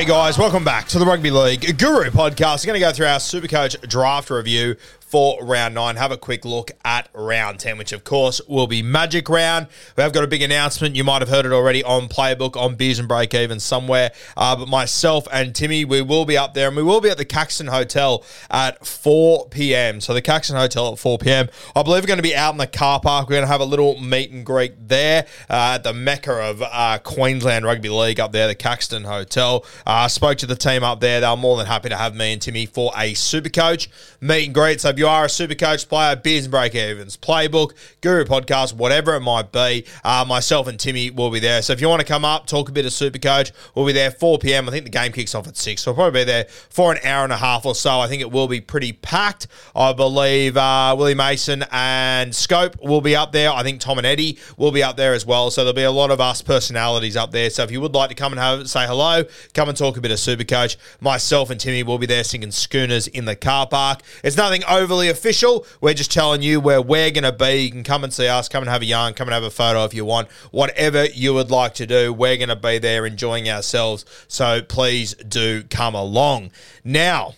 G'day, guys. Welcome back to the Rugby League Guru podcast. We're going to go through our Supercoach draft review for round nine. Have a quick look at round 10, which of course will be Magic Round. We have got a big announcement. You might have heard it already on Playbook, on Beers and Break Even somewhere. Uh, but myself and Timmy, we will be up there and we will be at the Caxton Hotel at 4 p.m. So the Caxton Hotel at 4 p.m. I believe we're going to be out in the car park. We're going to have a little meet and greet there uh, at the mecca of uh, Queensland Rugby League up there, the Caxton Hotel. Uh, spoke to the team up there. They were more than happy to have me and Timmy for a super coach meet and greet. So you are a super coach player, beers and break evens, playbook, guru podcast, whatever it might be, uh, myself and Timmy will be there. So if you want to come up, talk a bit of super coach, we'll be there 4 p.m. I think the game kicks off at 6. So we'll probably be there for an hour and a half or so. I think it will be pretty packed. I believe uh, Willie Mason and Scope will be up there. I think Tom and Eddie will be up there as well. So there'll be a lot of us personalities up there. So if you would like to come and have say hello, come and talk a bit of super coach. Myself and Timmy will be there singing schooners in the car park. It's nothing overly official. We're just telling you where we're going to be. You can come and see us, come and have a yarn, come and have a photo if you want. Whatever you would like to do, we're going to be there enjoying ourselves. So please do come along. Now,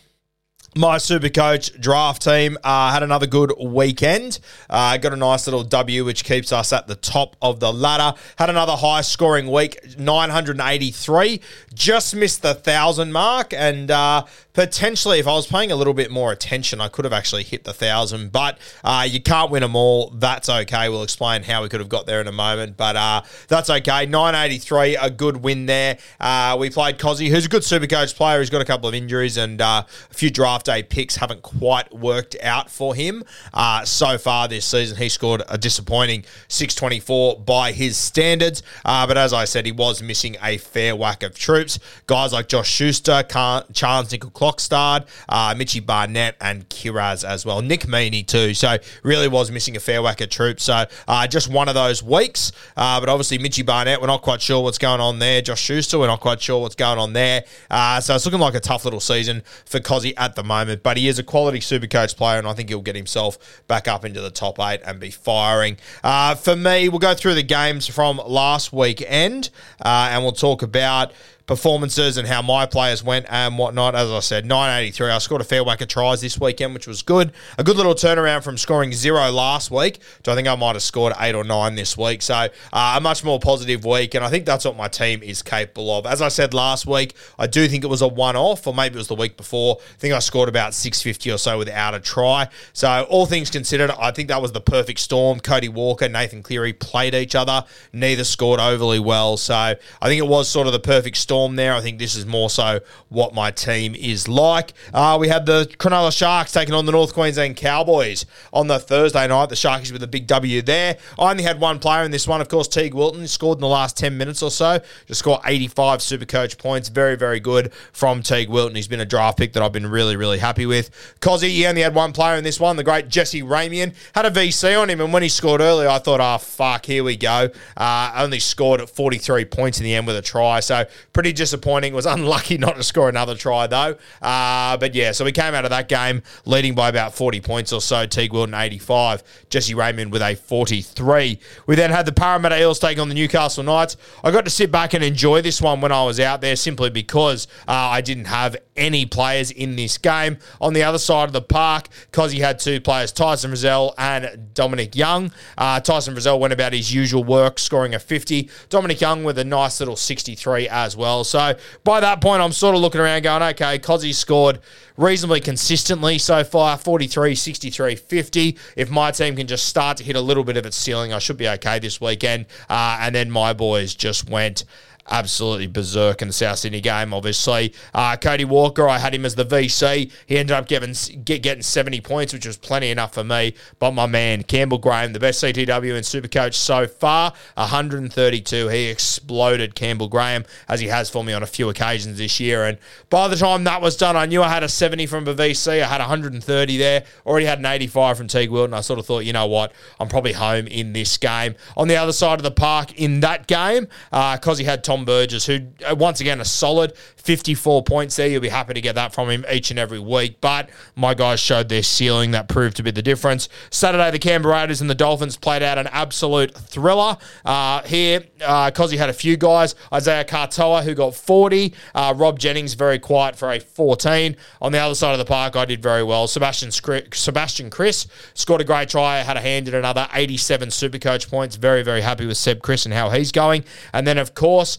my super coach draft team uh, had another good weekend. Uh, got a nice little W, which keeps us at the top of the ladder. Had another high scoring week, 983. Just missed the thousand mark, and uh, potentially, if I was paying a little bit more attention, I could have actually hit the thousand. But uh, you can't win them all. That's okay. We'll explain how we could have got there in a moment, but uh, that's okay. 983, a good win there. Uh, we played Cozzy, who's a good super coach player. He's got a couple of injuries and a few draft day picks haven't quite worked out for him uh, so far this season. He scored a disappointing 624 by his standards, uh, but as I said, he was missing a fair whack of troops. Guys like Josh Schuster, Charnze Nicoll-Klokstad, uh, Mitchy Barnett, and Kiraz as well. Nick Meaney too. So really was missing a fair whack of troops. So uh, just one of those weeks. Uh, but obviously Mitchy Barnett, we're not quite sure what's going on there. Josh Schuster, we're not quite sure what's going on there. Uh, so it's looking like a tough little season for Cozzy at the moment. But he is a quality super coach player, and I think he'll get himself back up into the top eight and be firing. Uh, for me, we'll go through the games from last weekend, uh, and we'll talk about performances and how my players went and whatnot. As I said, 983. I scored a fair whack of tries this weekend, which was good. A good little turnaround from scoring zero last week to I think I might have scored eight or nine this week. So uh, a much more positive week, and I think that's what my team is capable of. As I said last week, I do think it was a one-off, or maybe it was the week before. I think I scored about 650 or so without a try. So all things considered, I think that was the perfect storm. Cody Walker, Nathan Cleary played each other. Neither scored overly well. So I think it was sort of the perfect storm Storm there. I think this is more so what my team is like. Uh, we had the Cronulla Sharks taking on the North Queensland Cowboys on the Thursday night. The Sharkies with a big W there. I only had one player in this one, of course, Teague Wilton scored in the last 10 minutes or so. Just scored 85 super coach points. Very, very good from Teague Wilton. He's been a draft pick that I've been really, really happy with. Cozzy, he only had one player in this one, the great Jesse Ramien. Had a VC on him, and when he scored earlier, I thought, oh, fuck, here we go. Uh, only scored at 43 points in the end with a try, so pretty disappointing. Was unlucky not to score another try, though. Uh, but yeah, so we came out of that game leading by about 40 points or so. Teague Wilton 85, Jesse Ramien with a 43. We then had the Parramatta Eels taking on the Newcastle Knights. I got to sit back and enjoy this one when I was out there simply because uh, I didn't have any players in this game. On the other side of the park, he had two players, Tyson Frizell and Dominic Young. Uh, Tyson Frizell went about his usual work, scoring a 50. Dominic Young with a nice little 63 as well. So by that point, I'm sort of looking around going, okay, Cozzy scored reasonably consistently so far 43, 63, 50. If my team can just start to hit a little bit of its ceiling, I should be okay this weekend. Uh, and then my boys just went absolutely berserk in the South Sydney game, obviously. Uh, Cody Walker, I had him as the VC. He ended up getting, get, getting 70 points, which was plenty enough for me. But my man, Campbell Graham, the best CTW and Supercoach so far, 132. He exploded Campbell Graham, as he has for me on a few occasions this year. And by the time that was done, I knew I had a 70 from VC. I had 130 there. Already had an 85 from Teague Wilton. I sort of thought, you know what, I'm probably home in this game. On the other side of the park in that game, because uh, he had Tom Burgess, who, uh, once again, a solid 54 points there. You'll be happy to get that from him each and every week. But my guys showed their ceiling. That proved to be the difference. Saturday, the Canberra Raiders and the Dolphins played out an absolute thriller. Uh, here, uh, he had a few guys, Isaiya Katoa, who got 40. Uh, Rob Jennings, very quiet for a 14. On the other side of the park, I did very well. Sebastian, Sebastian Kris scored a great try. Had a hand in another 87 Supercoach points. Very, very happy with Seb Kris and how he's going. And then, of course,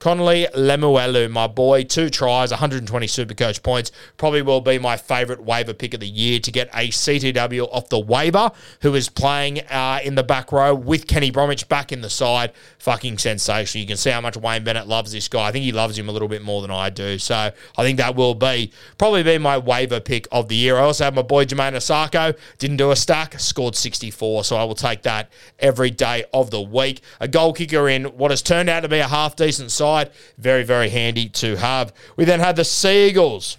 Connelly Lemuelu, my boy, two tries, 120 Supercoach points. Probably will be my favourite waiver pick of the year to get a CTW off the waiver, who is playing uh, in the back row with Kenny Bromwich back in the side. Fucking sensational. You can see how much Wayne Bennett loves this guy. I think he loves him a little bit more than I do. So I think that will be probably be my waiver pick of the year. I also have my boy Jamayne Isaako. Didn't do a stack, scored 64. So I will take that every day of the week. A goal kicker in what has turned out to be a half decent side side. Very, very handy to have. We then had the Seagulls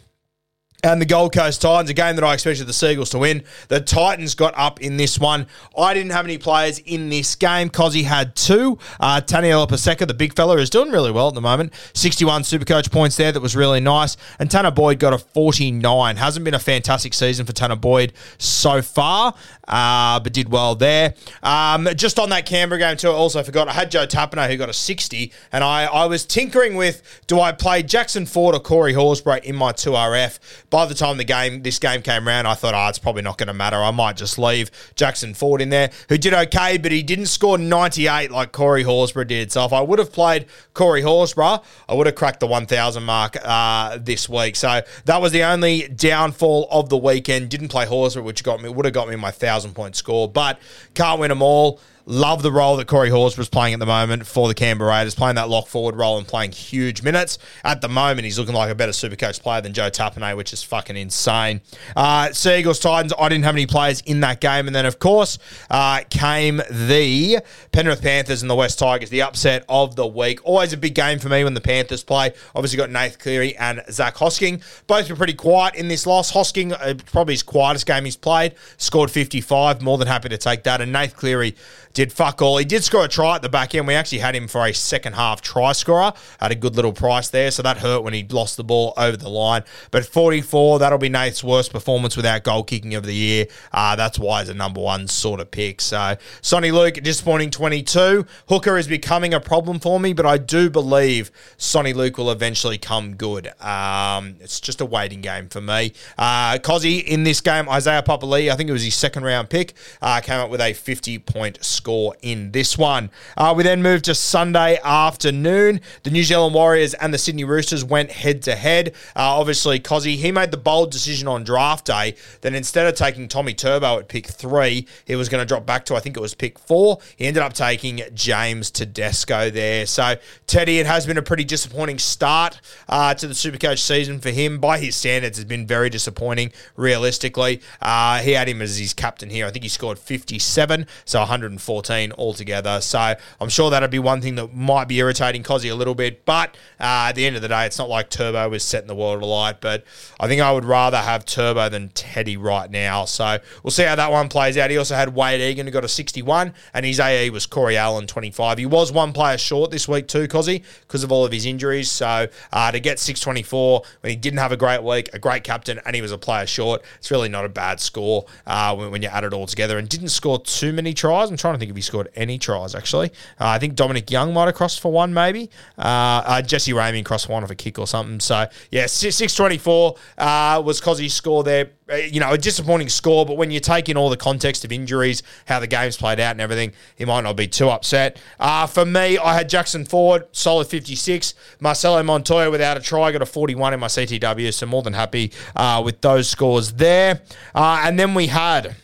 and the Gold Coast Titans, a game that I expected the Seagulls to win. The Titans got up in this one. I didn't have any players in this game. Cozzy had two. Uh, Taniela Paseka, the big fella, is doing really well at the moment. 61 Supercoach points there. That was really nice. And Tanah Boyd got a 49. Hasn't been a fantastic season for Tanah Boyd so far, uh, but did well there. Um, just on that Canberra game, too, I also forgot I had Joe Tapine who got a 60. And I, I was tinkering with do I play Jackson Ford or Corey Horsburgh in my 2RF? by the time the game this game came around, I thought, oh, it's probably not going to matter. I might just leave Jackson Ford in there, who did okay, but he didn't score 98 like Corey Horsburgh did. So if I would have played Corey Horsburgh, I would have cracked the 1,000 mark uh, this week. So that was the only downfall of the weekend. Didn't play Horsburgh, which got me would have got me my 1,000 point score, but can't win them all. Love the role that Corey Horsburgh's playing at the moment for the Canberra Raiders, playing that lock forward role and playing huge minutes. At the moment, he's looking like a better super coach player than Joe Tapine, which is fucking insane. Uh, Seagulls Titans, I didn't have any players in that game. And then, of course, uh, came the Penrith Panthers and the West Tigers, the upset of the week. Always a big game for me when the Panthers play. Obviously, got Nath Cleary and Zach Hosking. Both were pretty quiet in this loss. Hosking, uh, probably his quietest game he's played, scored 55. More than happy to take that. And Nath Cleary did fuck all. He did score a try at the back end. We actually had him for a second half try scorer. Had a good little price there, so that hurt when he lost the ball over the line. But 44, that'll be Nate's worst performance without goal kicking of the year. Uh, that's why it's a number one sort of pick. So Soni Luke, disappointing 22. Hooker is becoming a problem for me, but I do believe Soni Luke will eventually come good. Um, it's just a waiting game for me. Uh, Cozzy in this game, Isaiah Papali'i, I think it was his second round pick, uh, came up with a 50 point score score in this one. Uh, we then moved to Sunday afternoon. The New Zealand Warriors and the Sydney Roosters went head to head. Obviously, Cozzy, he made the bold decision on draft day that instead of taking Tommy Turbo at pick three, he was going to drop back to, I think it was pick four. He ended up taking James Tedesco there. So, Teddy, it has been a pretty disappointing start uh, to the Supercoach season for him. By his standards, has been very disappointing, realistically. Uh, he had him as his captain here. I think he scored 57, so 114 altogether. So, I'm sure that'd be one thing that might be irritating Cozzy a little bit. But uh, at the end of the day, it's not like Turbo was setting the world alight. But I think I would rather have Turbo than Teddy right now. So, we'll see how that one plays out. He also had Wade Egan, who got a 61, and his AE was Corey Allen, 25. He was one player short this week, too, Cozzy, because of all of his injuries. So, uh, to get 624 when he didn't have a great week, a great captain, and he was a player short, it's really not a bad score uh, when, when, you add it all together. And didn't score too many tries. I'm trying to think if he scored any tries, actually. Uh, I think Dominic Young might have crossed for one, maybe. Uh, uh, Jesse Ramien crossed one of a kick or something. So, yeah, 624 uh, was Cozzy's score there you know, a disappointing score, but when you take in all the context of injuries, how the game's played out and everything, he might not be too upset. Uh, for me, I had Jackson Ford, solid 56. Marcelo Montoya without a try, got a 41 in my CTW, so more than happy uh, with those scores there. Uh, and then we had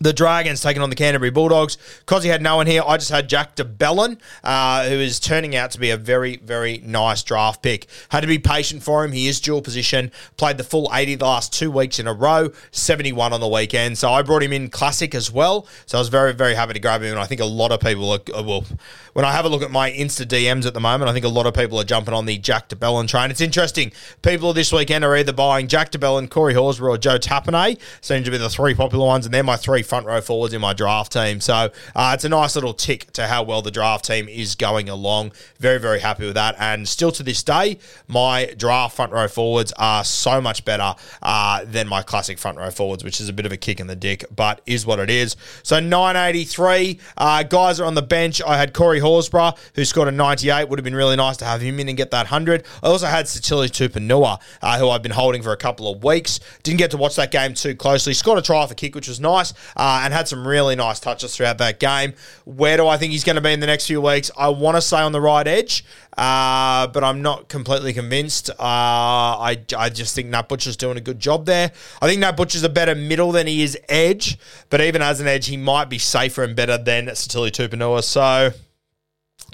the Dragons taking on the Canterbury Bulldogs. He had no one here, I just had Jack de Belin, uh, who is turning out to be a very, very nice draft pick. Had to be patient for him. He is dual position. Played the full 80 the last two weeks in a row, 71 on the weekend. So I brought him in classic as well. So I was very, very happy to grab him. And I think a lot of people are, well, when I have a look at my Insta DMs at the moment, I think a lot of people are jumping on the Jack de Belin train. It's interesting. People this weekend are either buying Jack de Belin, Corey Horsburgh, or Joe Tapine. Seem to be the three popular ones. And they're my three front row forwards in my draft team. So uh, it's a nice little tick to how well the draft team is going along. Very, very happy with that. And still to this day, my draft front row forwards are so much better uh, than my classic front row forwards, which is a bit of a kick in the dick, but is what it is. So 983 uh, guys are on the bench. I had Corey Horsburgh, who scored a 98. Would have been really nice to have him in and get that 100. I also had Sitili Tupouniua, uh, who I've been holding for a couple of weeks. Didn't get to watch that game too closely. Scored a try a kick, which was nice, uh, and had some really nice touches throughout that game. Where do I think he's going to be in the next few weeks? I want to say on the right edge, uh, but I'm not completely convinced. Uh, I, I just think Nat Butcher's doing a good job there. I think Nat Butcher's a better middle than he is edge, but even as an edge, he might be safer and better than Sitili Tupouniua. So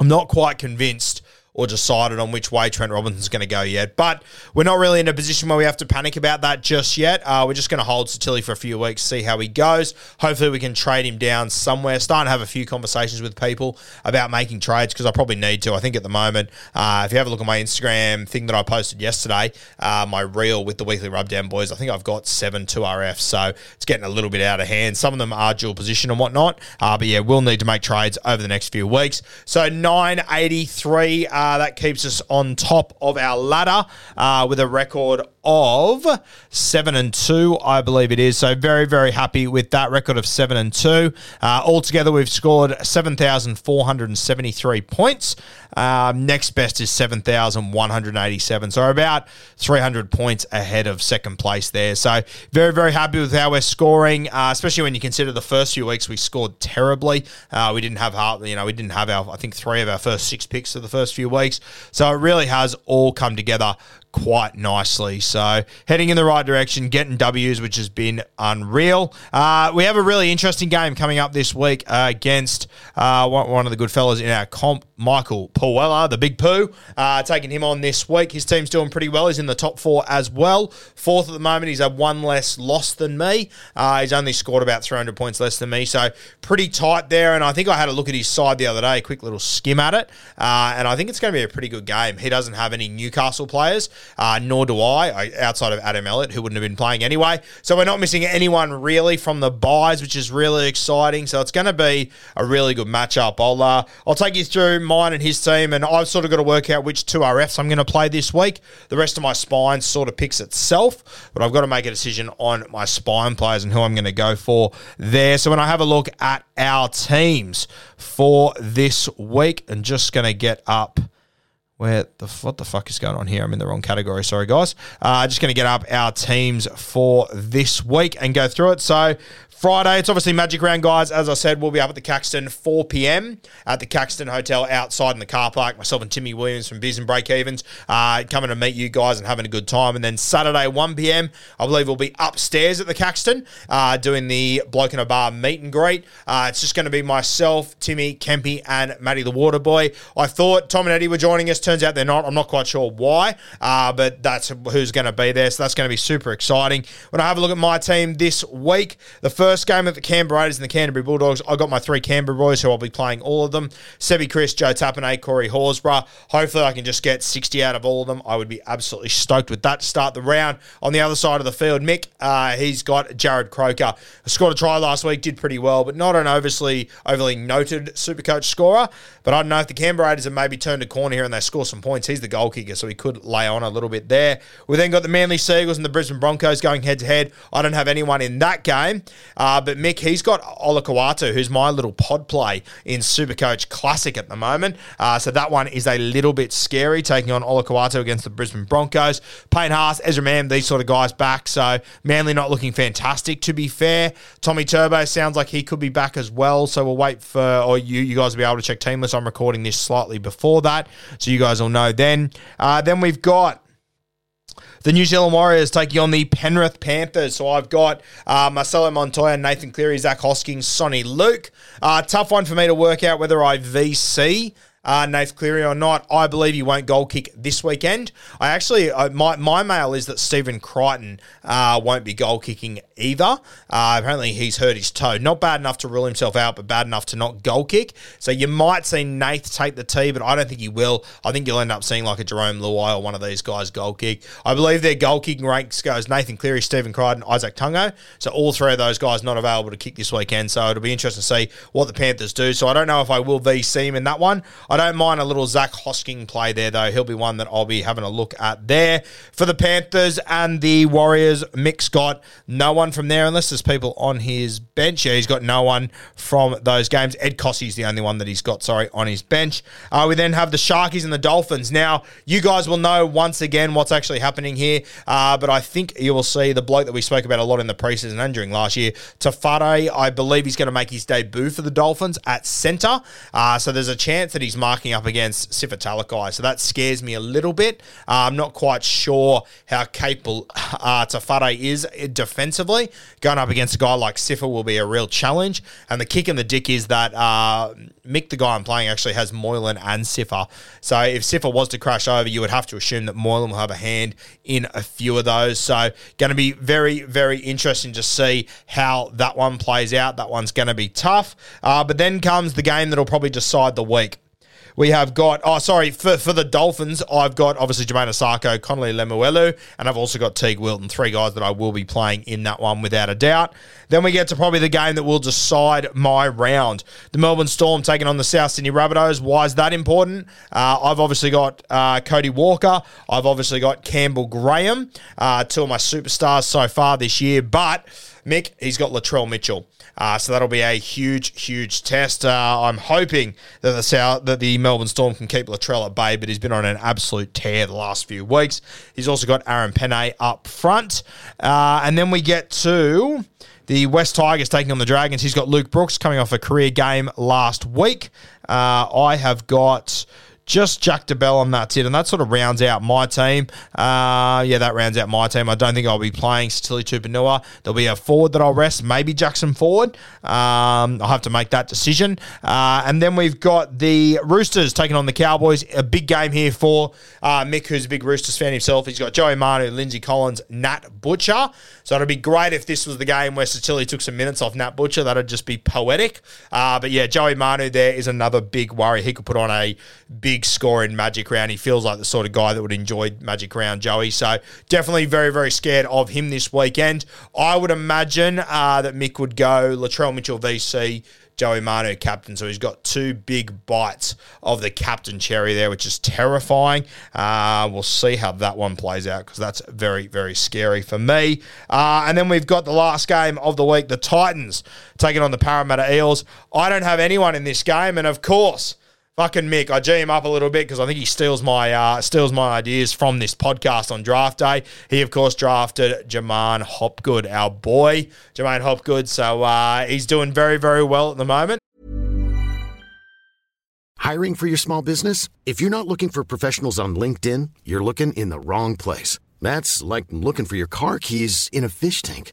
I'm not quite convinced or decided on which way Trent Robinson's going to go yet. But we're not really in a position where we have to panic about that just yet. Uh, we're just going to hold Sitili for a few weeks, see how he goes. Hopefully, we can trade him down somewhere. Starting to have a few conversations with people about making trades because I probably need to. I think at the moment, uh, if you have a look at my Instagram thing that I posted yesterday, uh, my reel with the weekly rubdown boys, I think I've got seven 2RFs. So it's getting a little bit out of hand. Some of them are dual position and whatnot. Uh, but yeah, we'll need to make trades over the next few weeks. So 983. Uh, that keeps us on top of our ladder uh, with a record of seven and two, I believe it is. So very, very happy with that record of seven and two. Uh, altogether, we've scored seven thousand four hundred and seventy-three points. Um, next best is seven thousand one hundred eighty-seven. So about three hundred points ahead of second place there. So very, very happy with how we're scoring, uh, especially when you consider the first few weeks we scored terribly. Uh, we didn't have, you know, we didn't have our, I think, three of our first six picks of the first few weeks. So it really has all come together quite nicely. So heading in the right direction, getting W's, which has been unreal. Uh, we have a really interesting game coming up this week uh, against uh, one, of the good fellas in our comp, Michael Puella, the big poo. Uh, taking him on this week. His team's doing pretty well. He's in the top four as well. Fourth at the moment. He's had one less loss than me. Uh, he's only scored about 300 points less than me. So pretty tight there. And I think I had a look at his side the other day, a quick little skim at it. Uh, and I think it's going to be a pretty good game. He doesn't have any Newcastle players uh, nor do I, outside of Adam Elliott, who wouldn't have been playing anyway. So we're not missing anyone really from the buys, which is really exciting. So it's going to be a really good matchup. I'll uh, I'll take you through mine and his team, and I've sort of got to work out which two RFs I'm going to play this week. The rest of my spine sort of picks itself, but I've got to make a decision on my spine players and who I'm going to go for there. So when I have a look at our teams for this week, and just going to get up where the what the fuck is going on here? I'm in the wrong category. Sorry, guys. Uh, just going to get up our teams for this week and go through it. So Friday, it's obviously Magic Round, guys. As I said, we'll be up at the Caxton 4 p.m. at the Caxton Hotel outside in the car park. Myself and Timmy Williams from Beers and Break Evens uh, coming to meet you guys and having a good time. And then Saturday, 1 p.m., I believe we'll be upstairs at the Caxton uh, doing the Bloke in a Bar meet and greet. Uh, it's just going to be myself, Timmy, Kempy, and Matty the Water Boy. I thought Tom and Eddie were joining us. Turns out they're not. I'm not quite sure why, uh, but that's who's going to be there. So that's going to be super exciting. When I have a look at my team this week, the first game of the Canberra Raiders and the Canterbury Bulldogs, I got my three Canberra boys who I'll be playing all of them. Sebi Kris, Joe Tapine, Corey Horsburgh. Hopefully I can just get 60 out of all of them. I would be absolutely stoked with that to start the round. On the other side of the field, Mick, uh, he's got Jarrod Croker. Scored a try last week, did pretty well, but not an overly, overly noted super coach scorer. But I don't know if the Canberra Raiders have maybe turned a corner here and they score some points. He's the goal kicker, so he could lay on a little bit there. We then got the Manly Seagulls and the Brisbane Broncos going head to head. I don't have anyone in that game, uh, but Mick, he's got Olakau'atu, who's my little pod play in Supercoach Classic at the moment. Uh, so that one is a little bit scary, taking on Olakau'atu against the Brisbane Broncos. Payne Haas, Ezra Mam, these sort of guys back. So Manly not looking fantastic, to be fair. Tommy Turbo sounds like he could be back as well. So we'll wait for, or you, you guys will be able to check team list. I'm recording this slightly before that. So you guys will know then. Uh, then we've got the New Zealand Warriors taking on the Penrith Panthers. So I've got uh, Marcelo Montoya, Nathan Cleary, Zach Hoskins, Soni Luke. Uh, tough one for me to work out whether I VC uh, Nath Cleary or not. I believe he won't goal kick this weekend. I actually, uh, my, my mail is that Stephen Crichton uh, won't be goal kicking either. Uh, apparently, he's hurt his toe. Not bad enough to rule himself out, but bad enough to not goal kick. So you might see Nath take the tee, but I don't think he will. I think you'll end up seeing like a Jarome Luai or one of these guys goal kick. I believe their goal kicking ranks goes Nathan Cleary, Stephen Crichton, Izack Tago. So all three of those guys not available to kick this weekend. So it'll be interesting to see what the Panthers do. So I don't know if I will VC him in that one. Don't mind a little Zach Hosking play there, though. He'll be one that I'll be having a look at there. For the Panthers and the Warriors, Mick's got no one from there unless there's people on his bench. Yeah, he's got no one from those games. Ed Cossey's the only one that he's got, sorry, on his bench. Uh, we then have the Sharkies and the Dolphins. Now, you guys will know once again what's actually happening here, uh, but I think you will see the bloke that we spoke about a lot in the preseason and during last year, Tafare. I believe he's going to make his debut for the Dolphins at centre. Uh, so there's a chance that he's marking up against Sifa Talakai. So that scares me a little bit. Uh, I'm not quite sure how capable uh, Tafare is defensively. Going up against a guy like Sifa will be a real challenge. And the kick in the dick is that uh, Mick, the guy I'm playing, actually has Moylan and Sifa. So if Sifa was to crash over, you would have to assume that Moylan will have a hand in a few of those. So going to be very, very interesting to see how that one plays out. That one's going to be tough. Uh, but then comes the game that'll probably decide the week. We have got, oh, sorry, for, for the Dolphins, I've got obviously Jamayne Isaako, Connelly Lemuelu, and I've also got Teague Wilton, three guys that I will be playing in that one without a doubt. Then we get to probably the game that will decide my round. The Melbourne Storm taking on the South Sydney Rabbitohs. Why is that important? Uh, I've obviously got uh, Cody Walker. I've obviously got Campbell Graham, uh, two of my superstars so far this year, but Mick, he's got Latrell Mitchell. Uh, so that'll be a huge, huge test. Uh, I'm hoping that the South, that the Melbourne Storm can keep Latrell at bay, but he's been on an absolute tear the last few weeks. He's also got Aaron Pene up front, uh, and then we get to. The West Tigers taking on the Dragons. He's got Luke Brooks coming off a career game last week. Uh, I have got just Jack DeBell and that's it. And that sort of rounds out my team. Uh, yeah, that rounds out my team. I don't think I'll be playing Sitili Tupouniua. There'll be a forward that I'll rest, maybe Jackson Ford. Um, I'll have to make that decision. Uh, and then we've got the Roosters taking on the Cowboys. A big game here for uh, Mick, who's a big Roosters fan himself. He's got Joey Manu, Lindsay Collins, Nat Butcher. So it'd be great if this was the game where Sitili took some minutes off Nat Butcher. That'd just be poetic. Uh, but yeah, Joey Manu there is another big worry. He could put on a big score in Magic Round. He feels like the sort of guy that would enjoy Magic Round, Joey. So definitely very, very scared of him this weekend. I would imagine uh, that Mick would go Latrell Mitchell VC. Joey Manu captain. So he's got two big bites of the captain cherry there, which is terrifying. Uh, we'll see how that one plays out because that's very, very scary for me. Uh, and then we've got the last game of the week the Titans taking on the Parramatta Eels. I don't have anyone in this game. And of course, fucking Mick. I G him up a little bit because I think he steals my uh, steals my ideas from this podcast on draft day. He of course drafted J'maine Hopgood, our boy J'maine Hopgood. So uh, he's doing very very well at the moment. Hiring for your small business? If you're not looking for professionals on LinkedIn, you're looking in the wrong place. That's like looking for your car keys in a fish tank.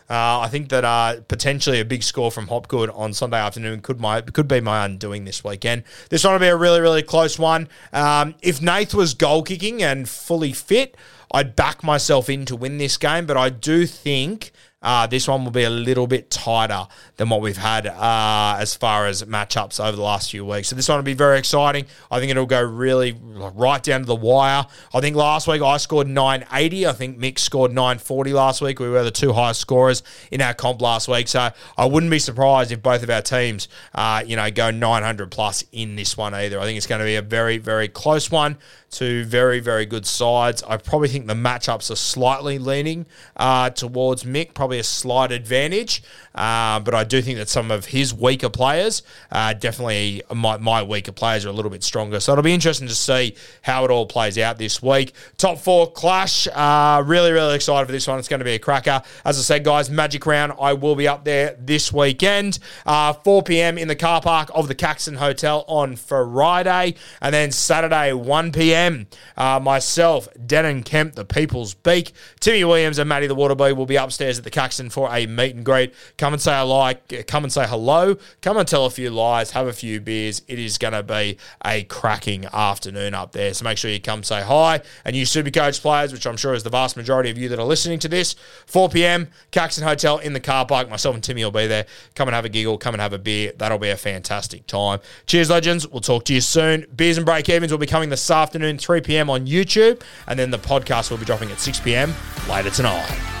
Uh, I think that uh, potentially a big score from Hopgood on Sunday afternoon could my could be my undoing this weekend. This one will be a really really close one. Um, if Nath was goal kicking and fully fit, I'd back myself in to win this game. But I do think uh, this one will be a little bit tighter than what we've had uh, as far as matchups over the last few weeks. So this one will be very exciting. I think it'll go really right down to the wire. I think last week I scored 980. I think Mick scored 940 last week. We were the two highest scorers in our comp last week. So I wouldn't be surprised if both of our teams, uh, you know, go 900 plus in this one either. I think it's going to be a very, very close one. Two very, very good sides. I probably think the matchups are slightly leaning uh, towards Mick, probably a slight advantage. Uh, but I do think that some of his weaker players, uh, definitely my, my weaker players, are a little bit stronger. So it'll be interesting to see how it all plays out this week. Top four clash. Uh, really, really excited for this one. It's going to be a cracker. As I said, guys, Magic Round, I will be up there this weekend. Uh, 4 p.m. in the car park of the Caxton Hotel on Friday. And then Saturday, 1 p.m. Uh, myself, Denan Kemp, the People's Beak, Timmy Williams, and Matty the Waterboy will be upstairs at the Caxton for a meet and greet. Come and say hello. Come and say hello. Come and tell a few lies. Have a few beers. It is going to be a cracking afternoon up there. So make sure you come say hi. And you Supercoach players, which I'm sure is the vast majority of you that are listening to this, 4 p.m. Caxton Hotel in the car park. Myself and Timmy will be there. Come and have a giggle. Come and have a beer. That'll be a fantastic time. Cheers, legends. We'll talk to you soon. Beers and break evens will be coming this afternoon, 3 p.m. on YouTube, and then the podcast will be dropping at 6 p.m. later tonight.